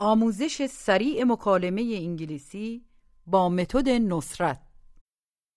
آموزش سریع مکالمه انگلیسی با متد نصرت.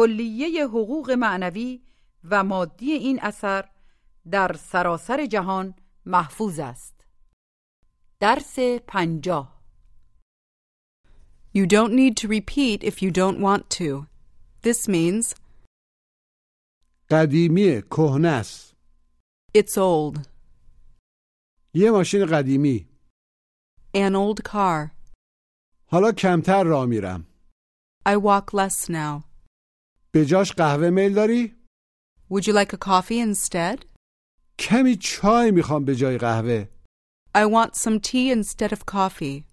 کلیه حقوق معنوی و مادی این اثر در سراسر جهان محفوظ است درس پنجاه You don't need to repeat if you don't want to. This means قدیمی کهنه است it's old. یه ماشین قدیمی An old car. حالا کمتر راه میرم I walk less now. به جاش قهوه میل داری؟ Would you like a coffee instead? کمی چای می‌خوام به جای قهوه I want some tea instead of coffee.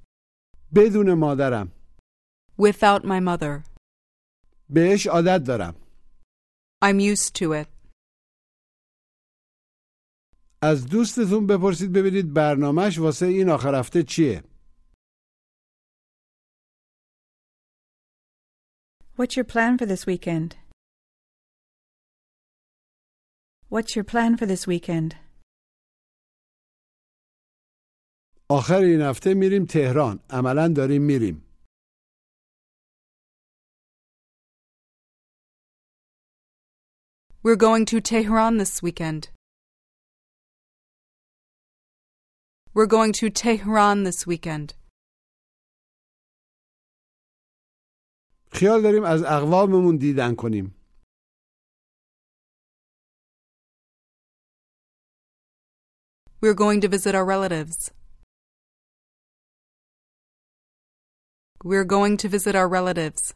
بدون مادرم Without my mother. بهش عادت دارم I'm used to it. از دوستتون بپرسید ببینید برنامهش واسه این آخر هفته چیه What's your plan for this weekend? What's your plan for this weekend? آخر این هفته میریم تهران عملا داریم میریم We're going to Tehran this weekend. We're going to Tehran this weekend. خیال داریم از اقواممون دیدن کنیم We're going to visit our relatives. We're going to visit our relatives.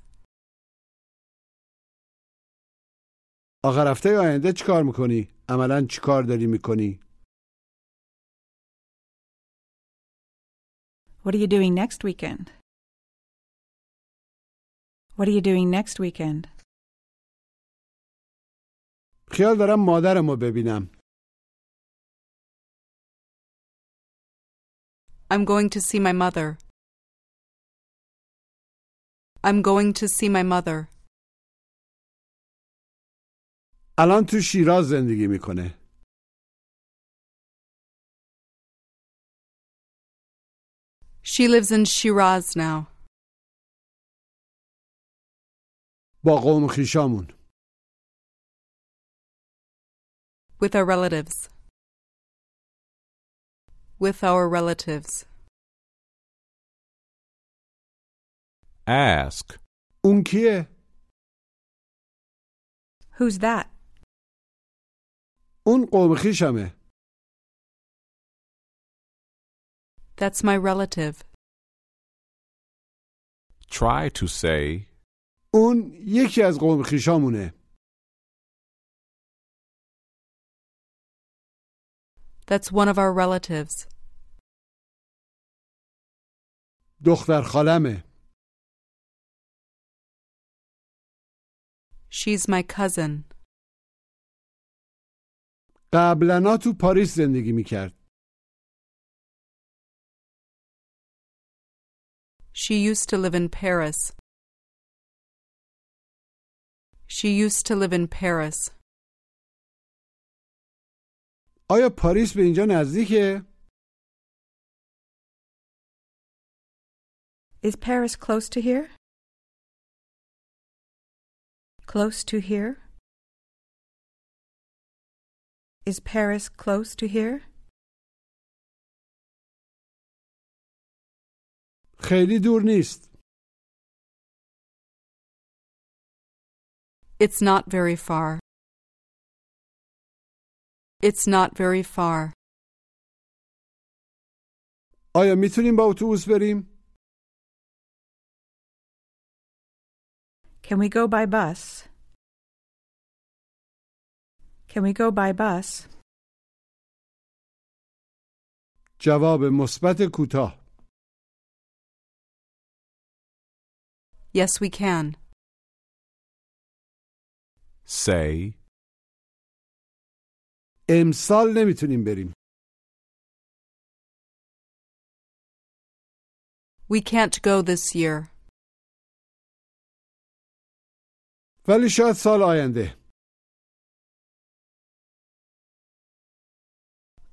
آخر هفته آینده چیکار میکنی؟ عملا چیکار داری میکنی؟ What are you doing next weekend? What are you doing next weekend? خیال دارم مادرمو ببینم I'm going to see my mother. I'm going to see my mother. الان تو شیراز زندگی میکنه She lives in Shiraz now با قوم خیشامون with our relatives. With our relatives. Ask. اون کیه؟ Who's that? اون قوم خیشمه That's my relative. Try to say, اون یکی از قوم خیشامونه That's one of our relatives. دختر خالمه She's my cousin. قبلنا تو پاریس زندگی میکرد She used to live in Paris. She used to live in Paris. آیا پاریس به اینجا نزدیکه؟ Is Paris close to here? Close to here? Is Paris close to here? خیلی دور نیست. It's not very far. It's not very far. آیا میتونیم با اتوبوس بریم؟ Can we go by bus? Can we go by bus? جواب مثبت کوتاه. Yes, we can. Say, امسال نمیتونیم بریم. We can't go this year, ولی شاید سال آینده.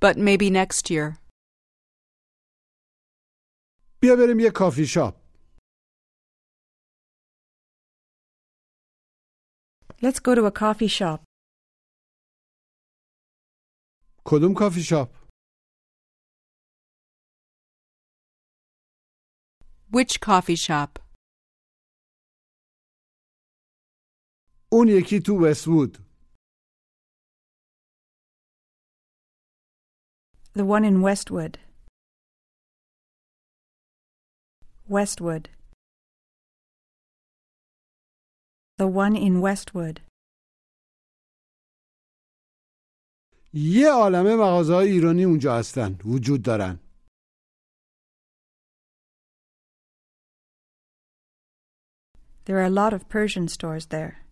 but maybe next year. بیا بریم یه کافی شاپ. Let's go to a coffee shop. کدوم کافی شاپ؟ Which coffee shop? اون یکی تو وستوود. The one in Westwood. Westwood. The one in Westwood. یه عالمه مغازه‌های ایرانی اونجا هستن. وجود دارن. There are a lot of Persian stores there.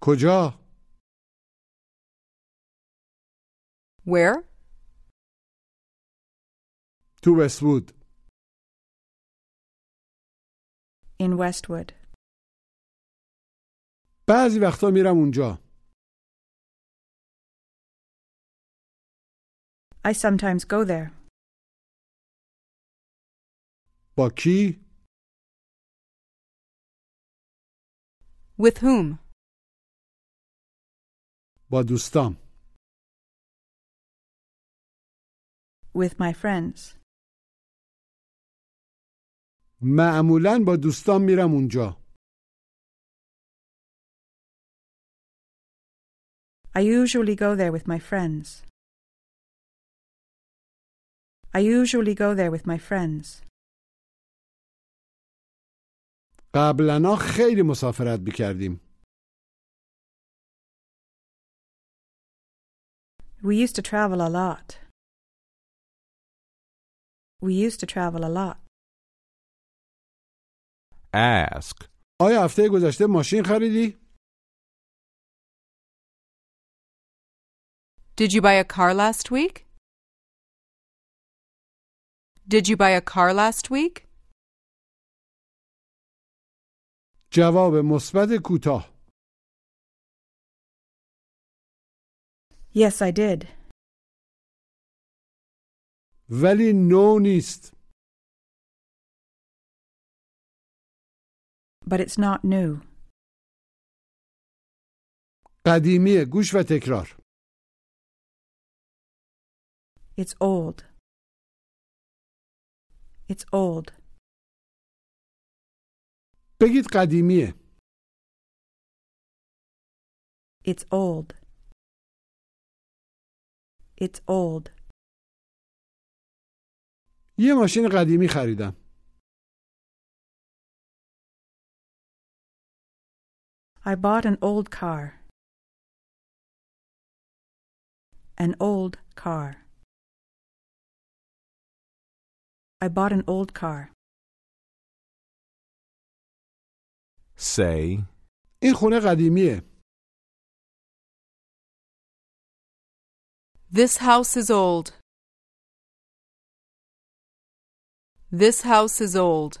کجا؟ Where? تو وستوود. In Westwood. بعضی وقتا میرم اونجا. I sometimes go there. با کی؟ With whom? با دوستام. With my friends. معمولا با دوستام میرم اونجا. I usually go there with my friends. I usually go there with my friends. قبلا خیلی مسافرت میکردیم. We used to travel a lot. We used to travel a lot. ask, آیا هفته گذشته ماشین خریدی؟ Did you buy a car last week? Did you buy a car last week? جواب مثبت کوتاه. Yes, I did. ولی نو نیست. But it's not new. قدیمیه گوش و تکرار. It's old. It's old. بگید قدیمیه. It's old. It's old. یه ماشین قدیمی خریدم. I bought an old car. An old car. I bought an old car. say, این خونه قدیمیه. This house is old. This house is old.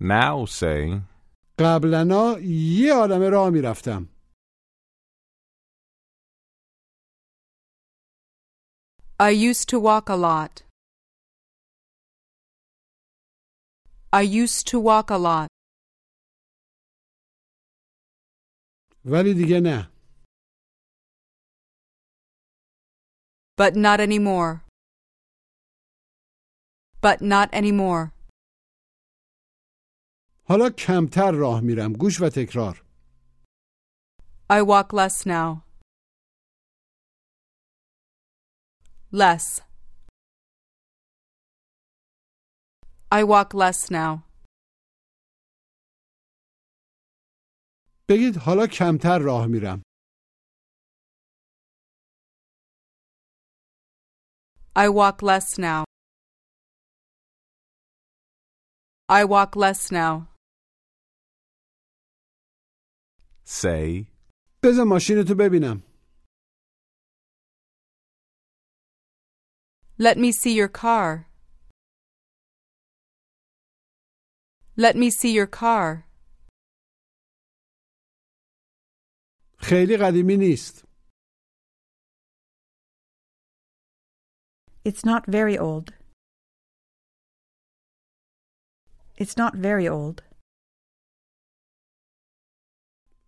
Now say, قبلنا یه عالم راه میرفتم I used to walk a lot. I used to walk a lot. ولی دیگه نه But not anymore. But not anymore. حالا کمتر راه میرم گوش و تکرار I walk less now. Less. I walk less now. بگید حالا کمتر راه میرم I walk less now. I walk less now. say, بذار ماشینتو ببینم Let me see your car. Let me see your car. خیلی قدیمی نیست It's not very old. It's not very old.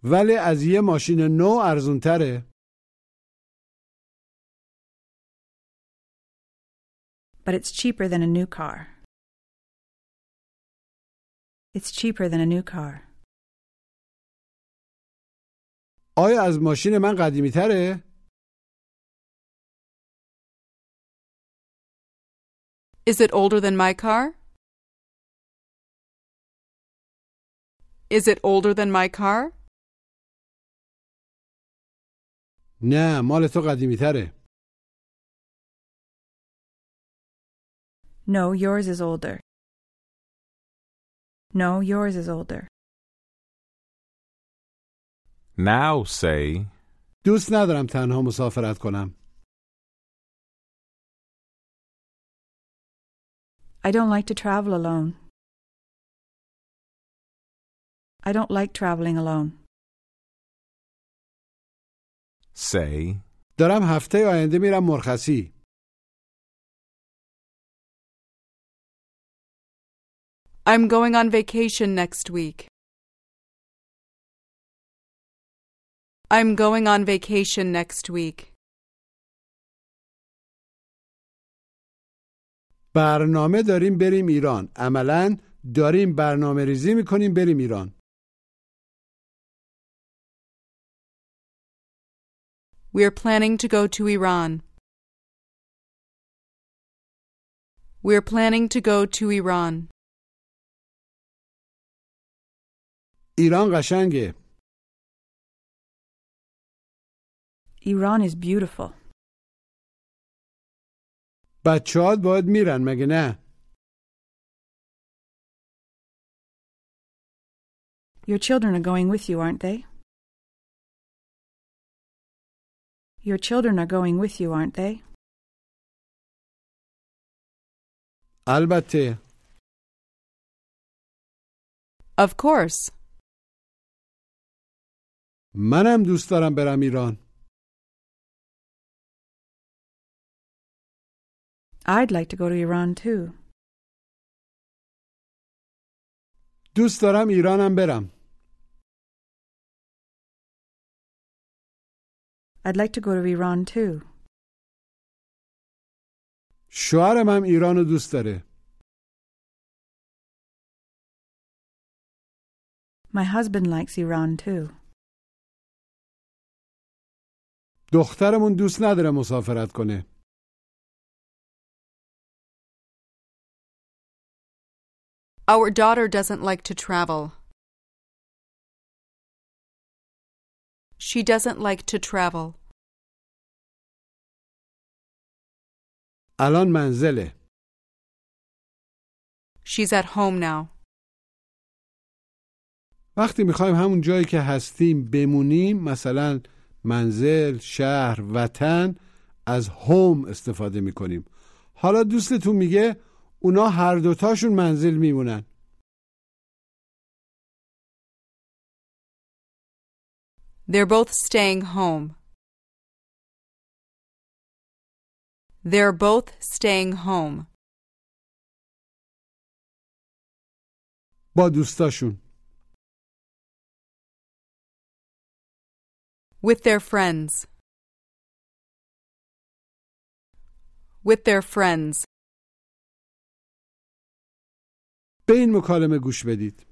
ولی از یه ماشین نو ارزون تره But it's cheaper than a new car. It's cheaper than a new car. آیا از ماشین من قدیمی تره؟ Is it older than my car? Is it older than my car? نه مال تو قدیمی تره No, yours is older. No, yours is older. now say, دوست ندارم تنها مسافرت کنم I don't like to travel alone. I don't like traveling alone. Say, دارم هفته آینده میرم مرخصی I'm going on vacation next week. I'm going on vacation next week. برنامه داریم بریم ایران عملا داریم برنامه ریزی می‌کنیم بریم ایران We're planning to go to Iran. We're planning to go to Iran. ایران قشنگه Iran is beautiful. بچهات باید میرن مگه نه Your children are going with you, aren't they? Your children are going with you, aren't they? البته Of course. منم دوست دارم برم ایران I'd like to go to Iran too. دوست دارم ایرانم برم I'd like to go to Iran too. شوهرم هم ایران رو دوست داره My husband likes Iran too. دخترمون دوست نداره مسافرت کنه Our daughter doesn't like to travel. She doesn't like to travel. الان منزله She's at home now. وقتی می‌خوایم همون جایی که هستیم بمونیم مثلا منزل، شهر، وطن از هوم استفاده می‌کنیم حالا دوستتون میگه اونا هر دوتاشون منزل میمونن They're both staying home. They're both staying home. با دوستاشون With their friends. With their friends. به این مکالمه گوش بدید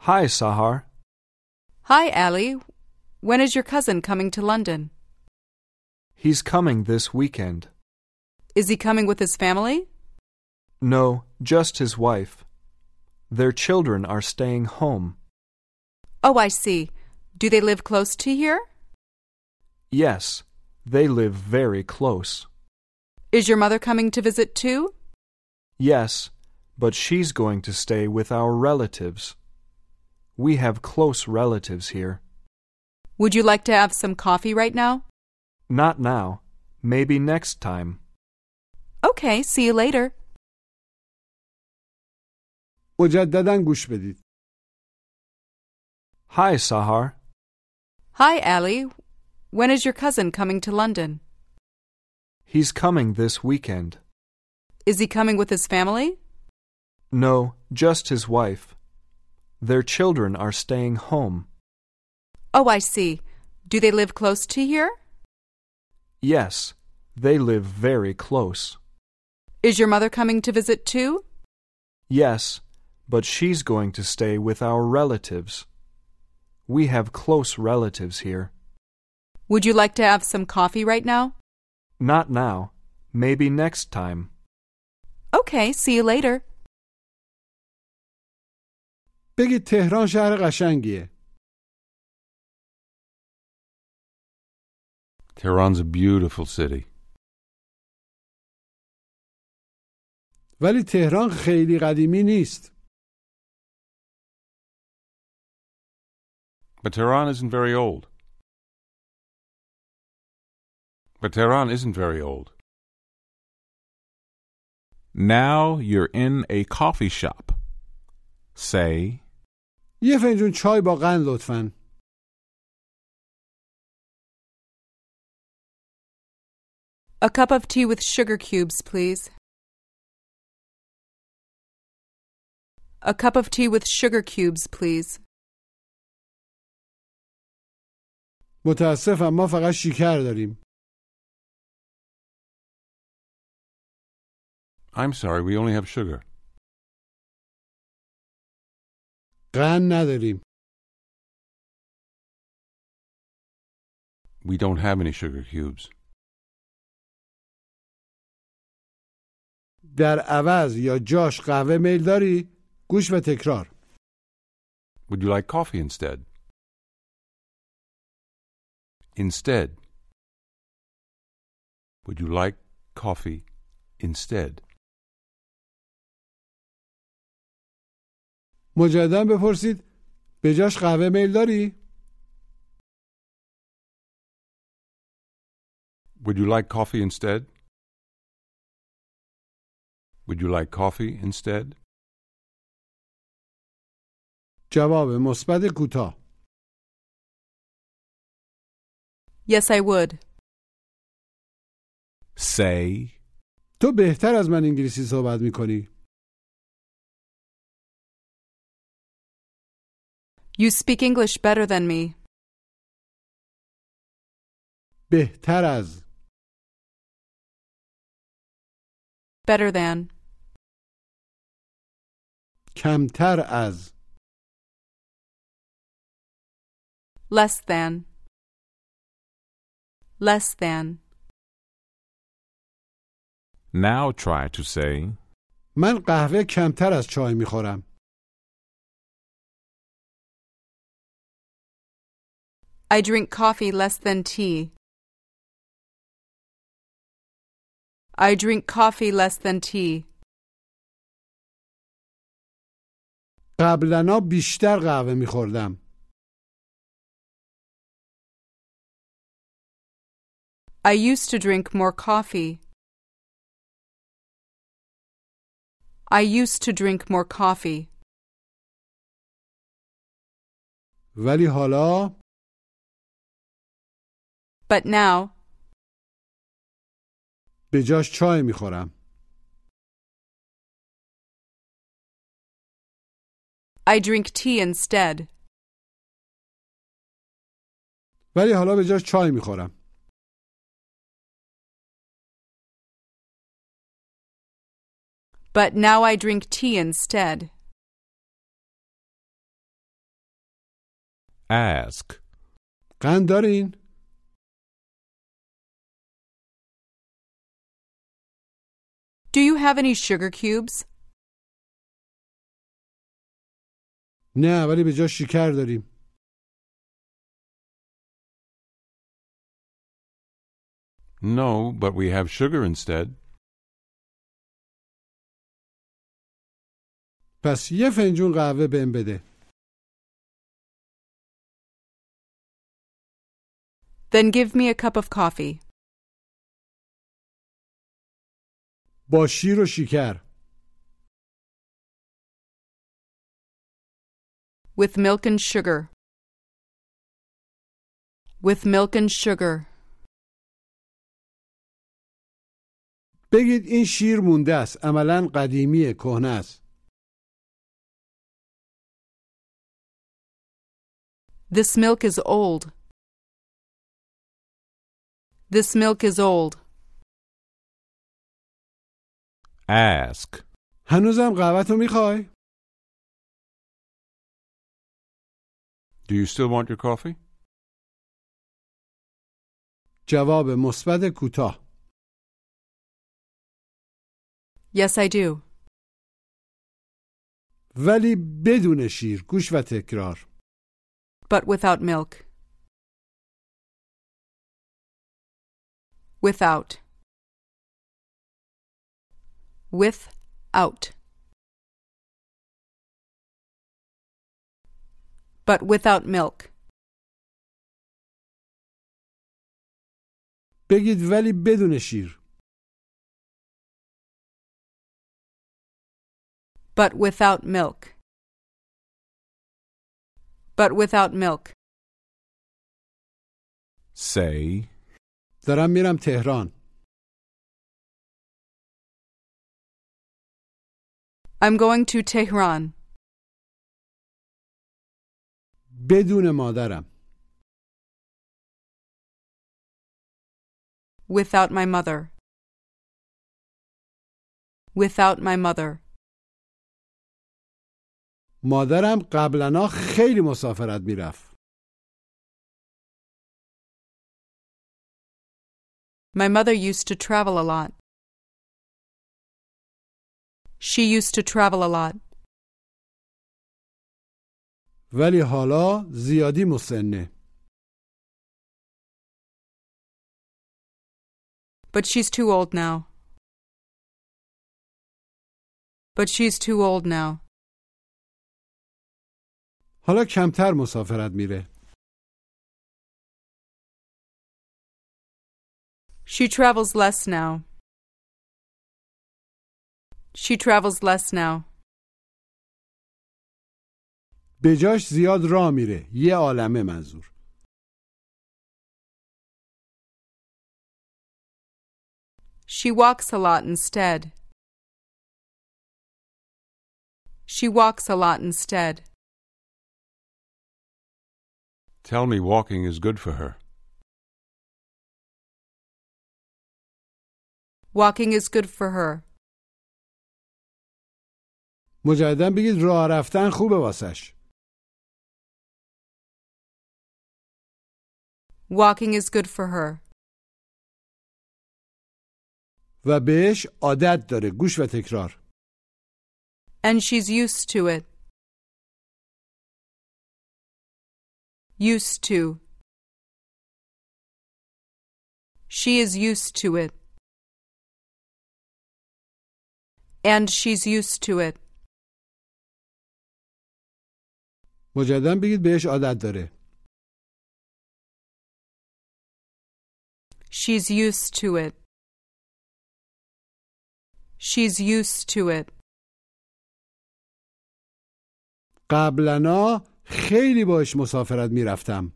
Hi, Sahar. Hi, Ali. When is your cousin coming to London? He's coming this weekend. Is he coming with his family? No, just his wife. Their children are staying home. Oh, I see. Do they live close to here? Yes, they live very close. Is your mother coming to visit too? Yes, but she's going to stay with our relatives. We have close relatives here. Would you like to have some coffee right now? Not now. Maybe next time. Okay, see you later. مجددا گوش بدید Hi, Sahar. Hi, Allie. When is your cousin coming to London? He's coming this weekend. Is he coming with his family? No, just his wife. Their children are staying home. Oh, I see. Do they live close to here? Yes, they live very close. Is your mother coming to visit too? Yes, but she's going to stay with our relatives. We have close relatives here. Would you like to have some coffee right now? Not now. Maybe next time. Okay, see you later. بگید تهران شهر قشنگیه Tehran's a beautiful city. ولی تهران خیلی قدیمی نیست But Tehran isn't very old. But Tehran isn't very old. Now you're in a coffee shop. Say, یه فنجون چای با قند لطفا A cup of tea with sugar cubes, please. A cup of tea with sugar cubes, please. متاسفم ما فقط شیکر داریم I'm sorry, we only have sugar. قند نداریم We don't have any sugar cubes. در عوض یا جاش قهوه میل داری؟ گوش و تکرار Would you like coffee instead? Instead. Would you like coffee instead? مجددا بپرسید به جاش قهوه میل داری؟ Would you like coffee instead? Would you like coffee instead? جواب مثبت کوتاه Yes, I would. say, تو بهتر از من انگلیسی صحبت می‌کنی You speak English better than me. بهتر از Better than. کمتر از Less than. Less than. Now try to say, من قهوه کمتر از چای میخورم I drink coffee less than tea. I drink coffee less than tea. قبلنا بیشتر قهوه میخوردم I used to drink more coffee. I used to drink more coffee. ولی حالا But now, به جاش چای میخورم I drink tea instead. ولی حالا به جاش چای میخورم But now I drink tea instead. ask, قند دارین؟ Do you have any sugar cubes? نه ولی به جاش شکر داریم No, but we have sugar instead. پس یه فنجون قهوه بهم بده Then give me a cup of coffee. با شیر و شکر With milk and sugar. With milk and sugar. بگید این شیر مونده است عملا قدیمیه کهنه است This milk is old. This milk is old. ask, هنوزم قهوه تو میخوای؟ Do you still want your coffee? جواب مثبت کوتاه Yes, I do. ولی بدون شیر گوش و تکرار But without milk. Without. Without. But without milk. بگید ولی بدون شیر But without milk. But without milk. say, دارم میرم تهران I'm going to Tehran بدون مادرم without my mother. Without my mother. مادرم قبلنا خیلی مسافرت میرفت My mother used to travel a lot. She used to travel a lot. ولی حالا زیادی مسنه But she's too old now. But she's too old now. حالا کمتر مسافرت میره She travels less now. She travels less now. به جاش زیاد راه میره یه عالمه منظور She walks a lot instead. She walks a lot instead. Tell me walking is good for her. Walking is good for her. مجددا بگید راه رفتن خوبه واسش Walking is good for her. و بهش عادت داره گوش و تکرار And she's used to it. Used to. She is used to it. And she's used to it. مجددا بگید بهش عادت داره She's used to it. She's used to it. قبلنا خیلی باش مسافرت میرفتم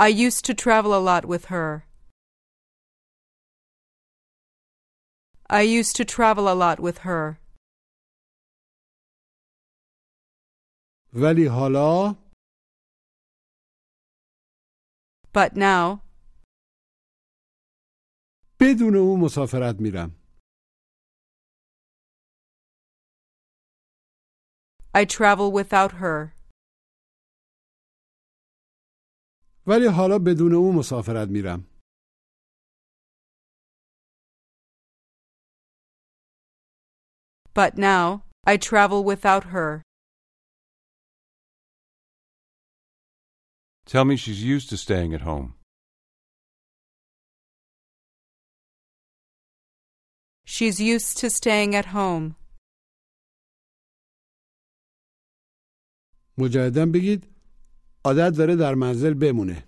I used to travel a lot with her. I used to travel a lot with her. ولی حالا But now, بدون او مسافرت میرم I travel without her. ولی حالا بدون او مسافرت میرم But now, I travel without her. Tell me she's used to staying at home. She's used to staying at home. مجددا بگید عادت داره در منزل بمونه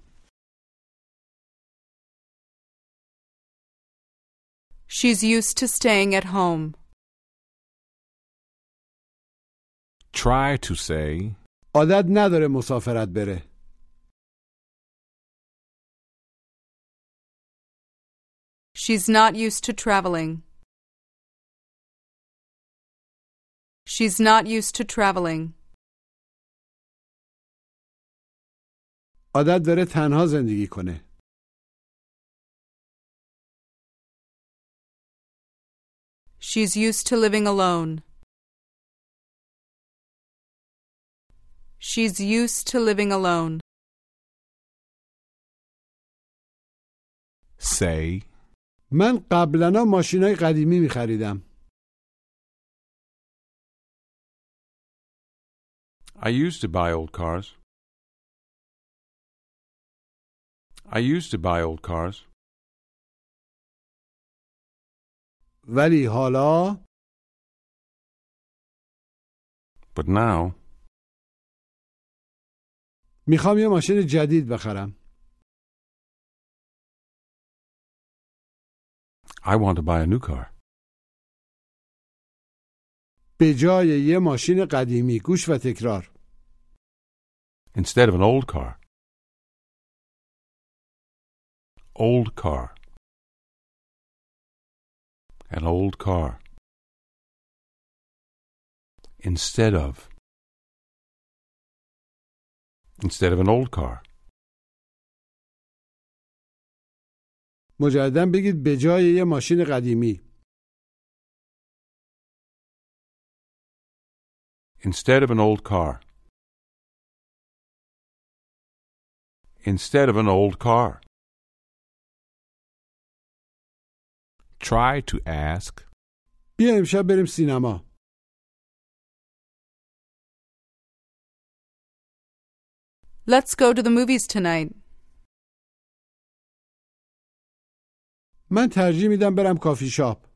She's used to staying at home. Try to say, عادت نداره مسافرت بره She's not used to traveling. She's not used to traveling. عادت داره تنها زندگی کنه She's used to living alone. She's used to living alone. say, من قبلنا ماشینای قدیمی می خریدم I used to buy old cars. I used to buy old cars. ولی حالا But now, میخوام یه ماشین جدید بخرم I want to buy a new car. به جای یه ماشین قدیمی گوش و تکرار Instead of an old car. Old car. An old car. Instead of. Instead of an old car. مجددا بگید به جای یه ماشین قدیمی Instead of an old car. Instead of an old car. try to ask, بیا امشب بریم سینما Let's go to the movies tonight. من ترجیح میدم برم کافی شاپ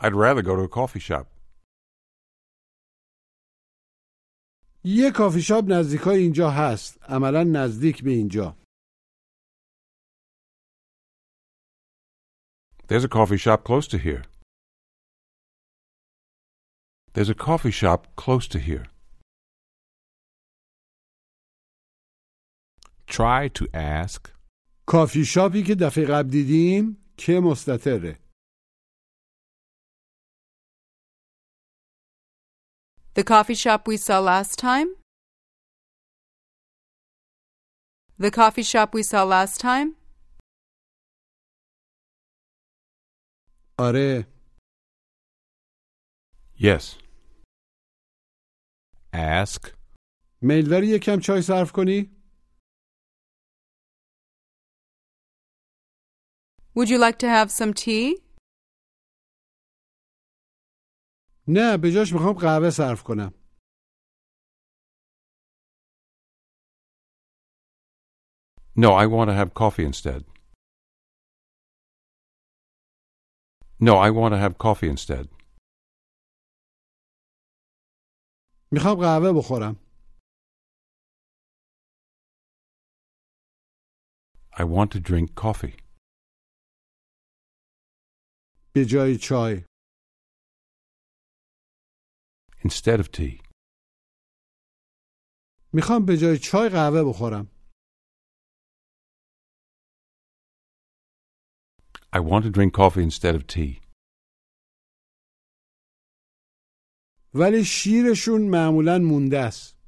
I'd rather go to a coffee shop. یه کافی شاپ نزدیکای اینجا هست عملا نزدیک به اینجا There's a coffee shop close to here. There's a coffee shop close to here. Try to ask کافی شاپی که دفعه قبل دیدیم که مستطره The coffee shop we saw last time? The coffee shop we saw last time? آره Yes. Ask. میل داری یکم چای صرف کنی؟ Would you like to have some tea? نه به جاش میخوام قهوه صرف کنم No, I want to have coffee instead. No, I want to have coffee instead. می‌خوام قهوه بخورم I want to drink coffee. به جای چای Instead of tea. می‌خوام به جای چای قهوه بخورم I want to drink coffee instead of tea. ولی شیرشون معمولا مونده است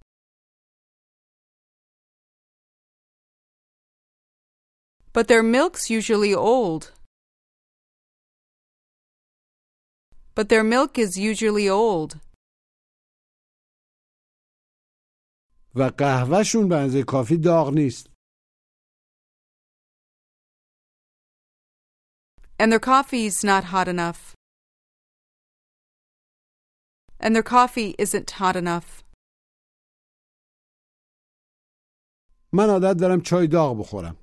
But their milk's usually old. But their milk is usually old. و قهوهشون به اندازه کافی داغ نیست And their coffee's not hot enough. And their coffee isn't hot enough. من عادت دارم چای داغ بخورم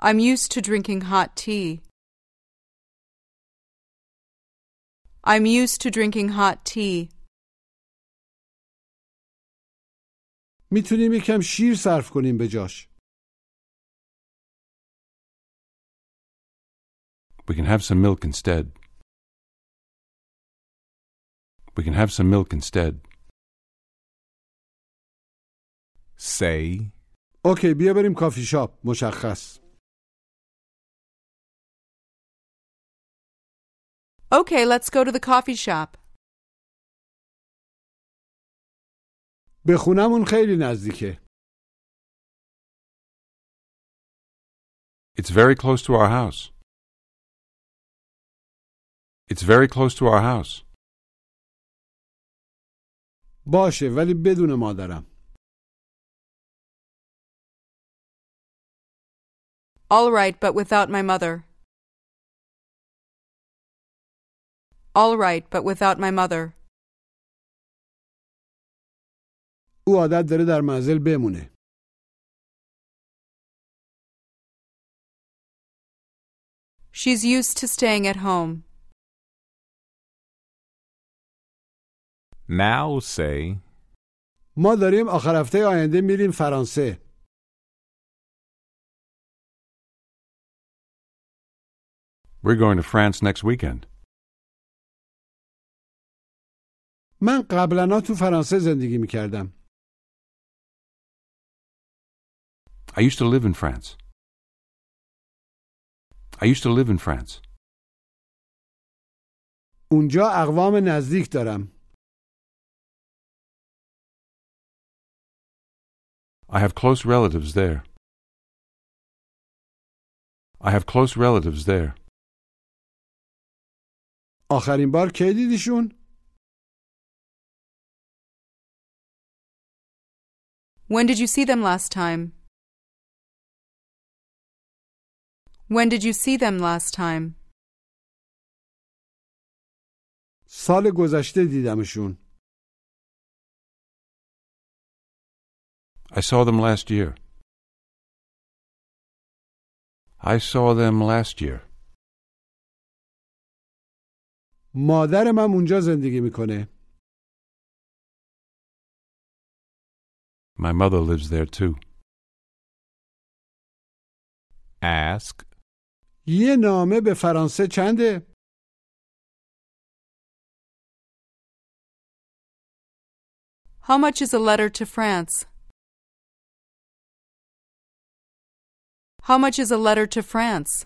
I'm used to drinking hot tea. I'm used to drinking hot tea. میتونیم یکم شیر صرف کنیم به جاش We can have some milk instead. We can have some milk instead. Say. اوکی بیا بریم کافی شاپ مشخص Okay, let's go to the coffee shop. به خونمون خیلی نزدیکه It's very close to our house. It's very close to our house. باشه ولی بدون مادرم All right, but without my mother. All right, but without my mother. او عادت داره در منزل بمونه She's used to staying at home. Now say. ما داریم آخر هفته آینده میریم فرانسه We're going to France next weekend. من قبلا تو فرانسه زندگی می‌کردم I used to live in France. I used to live in France. اونجا اقوام نزدیک دارم I have close relatives there. I have close relatives there. آخرین بار کی دیدیشون؟ When did you see them last time? When did you see them last time? سال گذشته دیدمشون I saw them last year. I saw them last year. مادرم هم اونجا زندگی میکنه My mother lives there too. Ask. یه نامه به فرانسه چنده؟ How much is a letter to France? How much is a letter to France?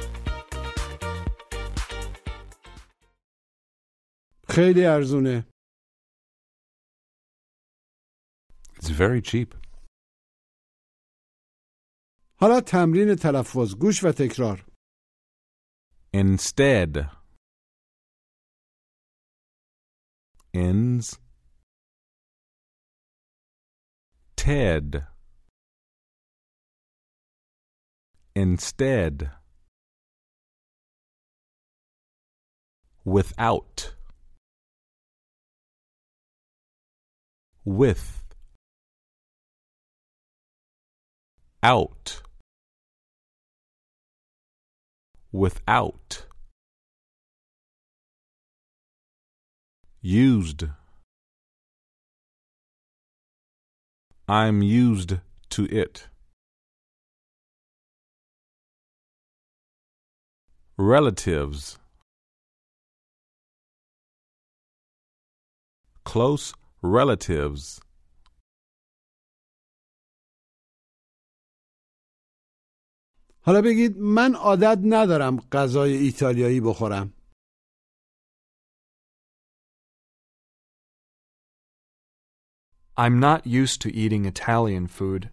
خیلی ارزونه It's very cheap. حالا تمرین تلفظ گوش و تکرار Instead. Ins. Ted. Instead. Without. With. Out. Without. Used. I'm used to it. Relatives. Close relatives. حالا بگید من عادت ندارم غذای ایتالیایی بخورم I'm not used to eating Italian food.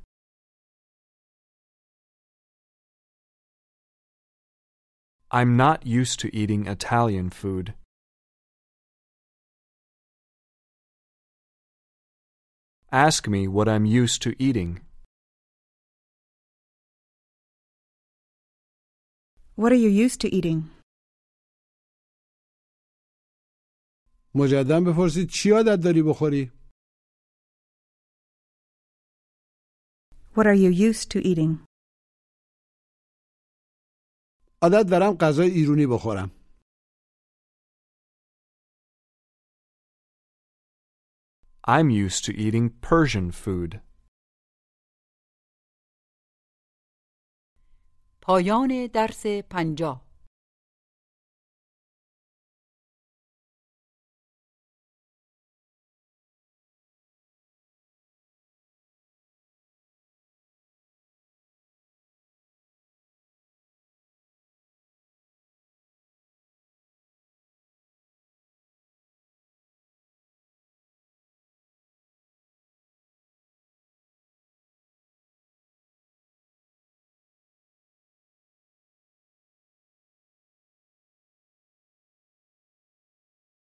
I'm not used to eating Italian food. Ask me what I'm used to eating. What are you used to eating? مجددا بپرسید چی عادت داری بخوری What are you used to eating? عادت دارم غذای ایرونی بخورم I'm used to eating Persian food. پایان درس پنجاه